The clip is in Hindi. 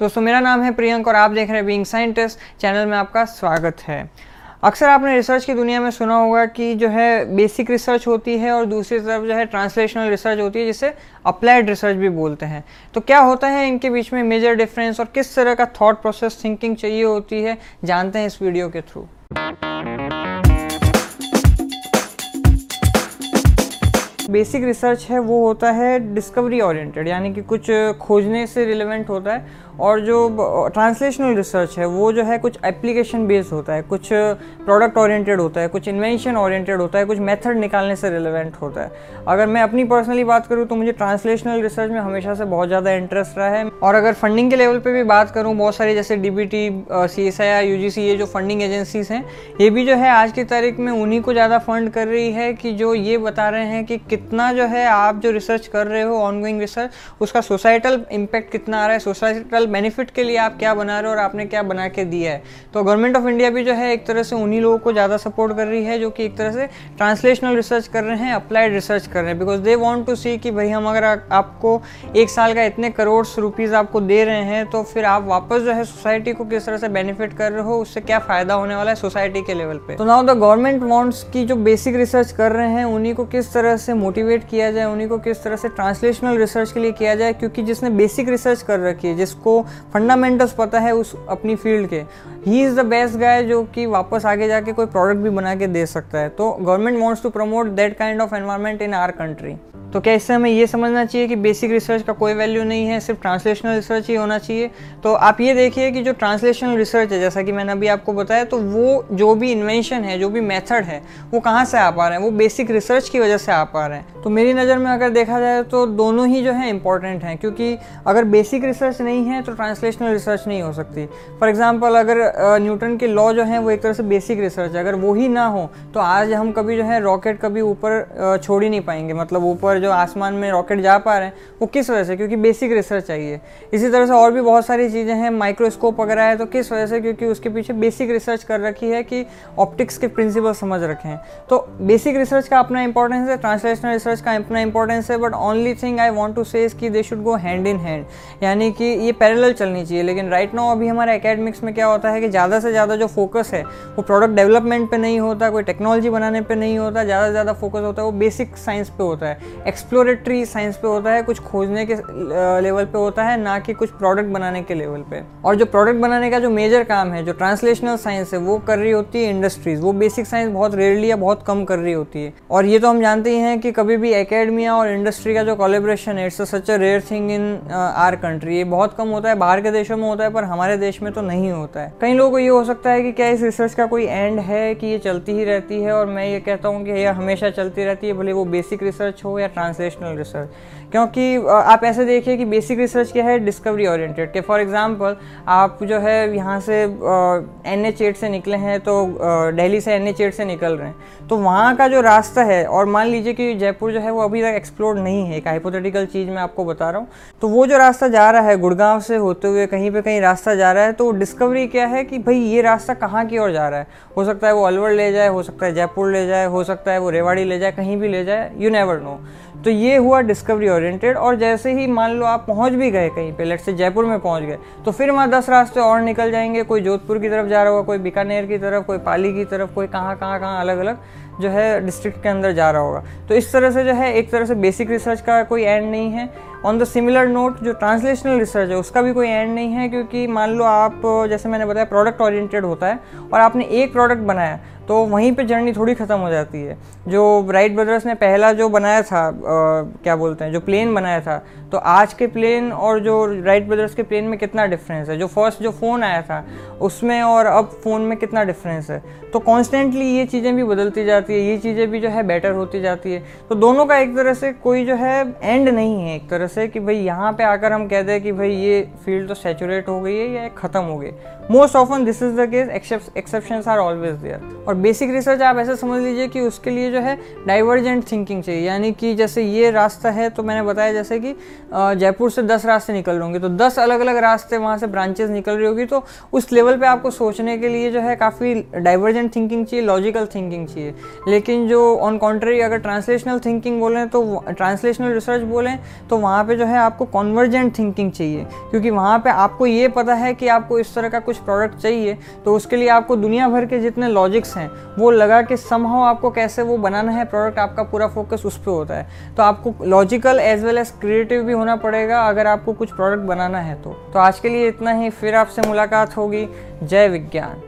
दोस्तों, मेरा नाम है प्रियंक और आप देख रहे हैं बीइंग साइंटिस्ट चैनल में आपका स्वागत है। अक्सर आपने रिसर्च की दुनिया में सुना होगा कि जो है बेसिक रिसर्च होती है और दूसरी तरफ़ जो है ट्रांसलेशनल रिसर्च होती है, जिसे अप्लाइड रिसर्च भी बोलते हैं। तो क्या होता है इनके बीच में मेजर डिफरेंस और किस तरह का थॉट प्रोसेस थिंकिंग चाहिए होती है, जानते हैं इस वीडियो के थ्रू बेसिक रिसर्च है, वो होता है डिस्कवरी ओरिएंटेड यानी कि कुछ खोजने से रिलेवेंट होता है और जो ट्रांसलेशनल रिसर्च है, वो जो है कुछ एप्लीकेशन बेस्ड होता है, कुछ प्रोडक्ट ओरिएंटेड होता है, कुछ इन्वेंशन ओरिएंटेड होता है, कुछ मेथड निकालने से रिलेवेंट होता है। अगर मैं अपनी पर्सनली बात करूँ तो मुझे ट्रांसलेशनल रिसर्च में हमेशा से बहुत ज़्यादा इंटरेस्ट रहा है और अगर फंडिंग के लेवल पर भी बात करूँ, बहुत सारे जैसे D B T C S I U G C ये जो फंडिंग एजेंसीज हैं, ये भी जो है आज की तारीख में उन्हीं को ज़्यादा फंड कर रही है कि जो ये बता रहे हैं कि कितना जो है आप जो रिसर्च कर रहे हो ऑनगोइंग रिसर्च उसका सोसाइटल इम्पैक्ट कितना आ रहा है सोसाइटल बेनिफिट के लिए आप क्या बना रहे हो और आपने क्या बना के दिया है? तो गवर्नमेंट ऑफ़ इंडिया भी जो है एक तरह से उन्हीं लोगों को ज़्यादा सपोर्ट कर रही है जो कि एक तरह से ट्रांसलेशनल रिसर्च कर रहे हैं अप्लाइड रिसर्च कर रहे हैं। Because they want to see कि भाई हम अगर आपको एक साल का इतने करोड़ रुपीज़ आपको दे रहे हैं तो फिर आप वापस जो है सोसाइटी को किस तरह से बेनिफिट कर रहे हो, उससे क्या फ़ायदा होने वाला है सोसाइटी के लेवल पर तो नाउ द गवर्नमेंट वॉन्ट्स की जो बेसिक रिसर्च कर रहे हैं, उन्हीं को किस तरह से मोटिवेट किया जाए, उन्हीं को किस तरह से ट्रांसलेशनल रिसर्च के लिए किया जाए, क्योंकि जिसने बेसिक रिसर्च कर रखी है, जिसको फंडामेंटल्स पता है उस, अपनी फ़ील्ड के ही इज़ द बेस्ट गाय जो कि वापस आगे जाके कोई प्रोडक्ट भी बना के दे सकता है। तो government wants to promote that kind of environment in our country तो क्या इससे हमें ये समझना चाहिए कि बेसिक रिसर्च का कोई वैल्यू नहीं है, सिर्फ़ ट्रांसलेशनल रिसर्च ही होना चाहिए? तो आप ये देखिए कि जो ट्रांसलेशनल रिसर्च है, जैसा कि मैंने अभी आपको बताया तो वो जो भी इन्वेंशन है, जो भी मेथड है, वो कहाँ से आ पा रहे हैं? वो बेसिक रिसर्च की वजह से आ पा रहे हैं। तो मेरी नज़र में अगर देखा जाए तो दोनों ही जो है इंपॉर्टेंट हैं, क्योंकि अगर बेसिक रिसर्च नहीं है तो ट्रांसलेशनल रिसर्च नहीं हो सकती। फॉर एग्ज़ाम्पल अगर न्यूटन के लॉ जो है, वो एक तरह से बेसिक रिसर्च है। अगर वो ही ना हो तो आज हम कभी जो है रॉकेट कभी ऊपर छोड़ ही नहीं पाएँगे। मतलब ऊपर जो आसमान में रॉकेट जा पा रहे हैं, वो किस वजह से? क्योंकि बेसिक रिसर्च चाहिए। इसी तरह से और भी बहुत सारी चीज़ें हैं माइक्रोस्कोप वगैरह है तो किस वजह से? क्योंकि उसके पीछे बेसिक रिसर्च कर रखी है कि ऑप्टिक्स के प्रिंसिपल समझ रखे। हैं तो बेसिक रिसर्च का अपना इंपॉर्टेंस है ट्रांसलेशनल रिसर्च का अपना इंपॉर्टेंस है but only thing I want to say कि they should go hand in hand यानी कि ये पैरेलल चलनी चाहिए। लेकिन राइट नाउ अभी हमारे एकेडमिक्स में क्या होता है कि ज़्यादा से ज़्यादा जो फोकस है, वो प्रोडक्ट डेवलपमेंट पे नहीं होता, कोई टेक्नोलॉजी बनाने पे नहीं होता, ज़्यादा से ज़्यादा फोकस होता है, वो बेसिक साइंस पे होता है। एक्सप्लोरेटरी साइंस पे होता है, कुछ खोजने के लेवल पे होता है, ना कि कुछ प्रोडक्ट बनाने के लेवल पे। और जो प्रोडक्ट बनाने का जो मेजर काम है, जो ट्रांसलेशनल साइंस है, वो कर रही होती है इंडस्ट्रीज़ वो बेसिक साइंस बहुत रेयरली या बहुत कम कर रही होती है। और ये तो हम जानते ही हैं कि कभी भी एकेडमिया और इंडस्ट्री का जो कोलेब्रेशन है it's such a rare thing in our country ये बहुत कम होता है, बाहर के देशों में होता है, पर हमारे देश में तो नहीं होता है। कई लोगों को ये हो सकता है कि क्या इस रिसर्च का कोई एंड है कि ये चलती ही रहती है, और मैं ये कहता हूँ कि ये हमेशा चलती रहती है, भले वो बेसिक रिसर्च हो या ट्रांसलेशनल रिसर्च क्योंकि आप ऐसे देखिए कि बेसिक रिसर्च क्या है? डिस्कवरी ओरिएंटेड के फॉर एग्जांपल आप जो है यहाँ से एन एच एट से निकले हैं तो दिल्ली से एन एच एट से निकल रहे हैं। तो वहाँ का जो रास्ता है, और मान लीजिए कि जयपुर जो है वो अभी तक एक्सप्लोर नहीं है, एक हाइपोथेटिकल चीज़ मैं आपको बता रहा हूँ। तो वो जो रास्ता जा रहा है, गुड़गांव से होते हुए कहीं पर कहीं रास्ता जा रहा है तो डिस्कवरी क्या है कि भाई ये रास्ता कहाँ की ओर जा रहा है? हो सकता है वो अलवर ले जाए, हो सकता है जयपुर ले जाए, हो सकता है वो रेवाड़ी ले जाए, कहीं भी ले जाए यू नेवर नो तो ये हुआ डिस्कवरी ओरिएंटेड और जैसे ही मान लो आप पहुँच भी गए कहीं पे लेट से जयपुर में पहुँच गए तो फिर वहाँ दस रास्ते और निकल जाएँगे, कोई जोधपुर की तरफ़ जा रहा होगा, कोई बीकानेर की तरफ़, कोई पाली की तरफ़, कोई कहाँ कहाँ कहाँ अलग अलग जो है डिस्ट्रिक्ट के अंदर जा रहा होगा। तो इस तरह से जो है, एक तरह से बेसिक रिसर्च का कोई एंड नहीं है। ऑन द सिमिलर नोट जो ट्रांसलेशनल रिसर्च है उसका भी कोई एंड नहीं है क्योंकि मान लो आप जैसे मैंने बताया प्रोडक्ट ओरिएंटेड होता है और आपने एक प्रोडक्ट बनाया तो वहीं पे जर्नी थोड़ी ख़त्म हो जाती है। जो राइट ब्रदर्स ने पहला जो बनाया था आ, क्या बोलते हैं जो प्लेन बनाया था तो आज के प्लेन और जो राइट ब्रदर्स के प्लेन में कितना डिफरेंस है? जो फ़र्स्ट जो फ़ोन आया था उसमें और अब फ़ोन में कितना डिफरेंस है? तो कॉन्स्टेंटली ये चीज़ें भी बदलती जाती है ये चीज़ें भी जो है बेटर होती जाती है। तो दोनों का एक तरह से कोई जो है एंड नहीं है एक तरह से कि भाई यहाँ पे आकर हम कहते हैं कि भाई ये फ़ील्ड तो सेचुरेट हो गई है या ख़त्म हो गई। Most often this is the case exception are always there और बेसिक रिसर्च आप ऐसे समझ लीजिए कि उसके लिए जो है डाइवर्जेंट थिंकिंग चाहिए। यानी कि जैसे ये रास्ता है तो मैंने बताया जैसे कि जयपुर से दस रास्ते निकल रहे होंगे। तो दस अलग अलग रास्ते वहाँ से ब्रांचेस निकल रही होगी। तो उस लेवल पर आपको सोचने के लिए जो है काफ़ी डाइवर्जेंट थिंकिंग चाहिए लॉजिकल थिंकिंग चाहिए। लेकिन जो ऑन कॉन्ट्री अगर ट्रांसलेशनल थिंकिंग बोलें तो ट्रांसलेशनल रिसर्च बोलें तो वहाँ पे जो है आपको कॉन्वर्जेंट थिंकिंग चाहिए। क्योंकि वहाँ पे आपको ये पता है कि आपको इस तरह का कुछ प्रोडक्ट चाहिए तो उसके लिए आपको दुनिया भर के जितने लॉजिक्स हैं, वो लगा के समहाउ आपको कैसे वो बनाना है प्रोडक्ट आपका पूरा फोकस उस पर होता है। तो आपको logical as well as creative भी होना पड़ेगा अगर आपको कुछ प्रोडक्ट बनाना है तो। तो आज के लिए इतना ही, फिर आपसे मुलाकात होगी। जय विज्ञान।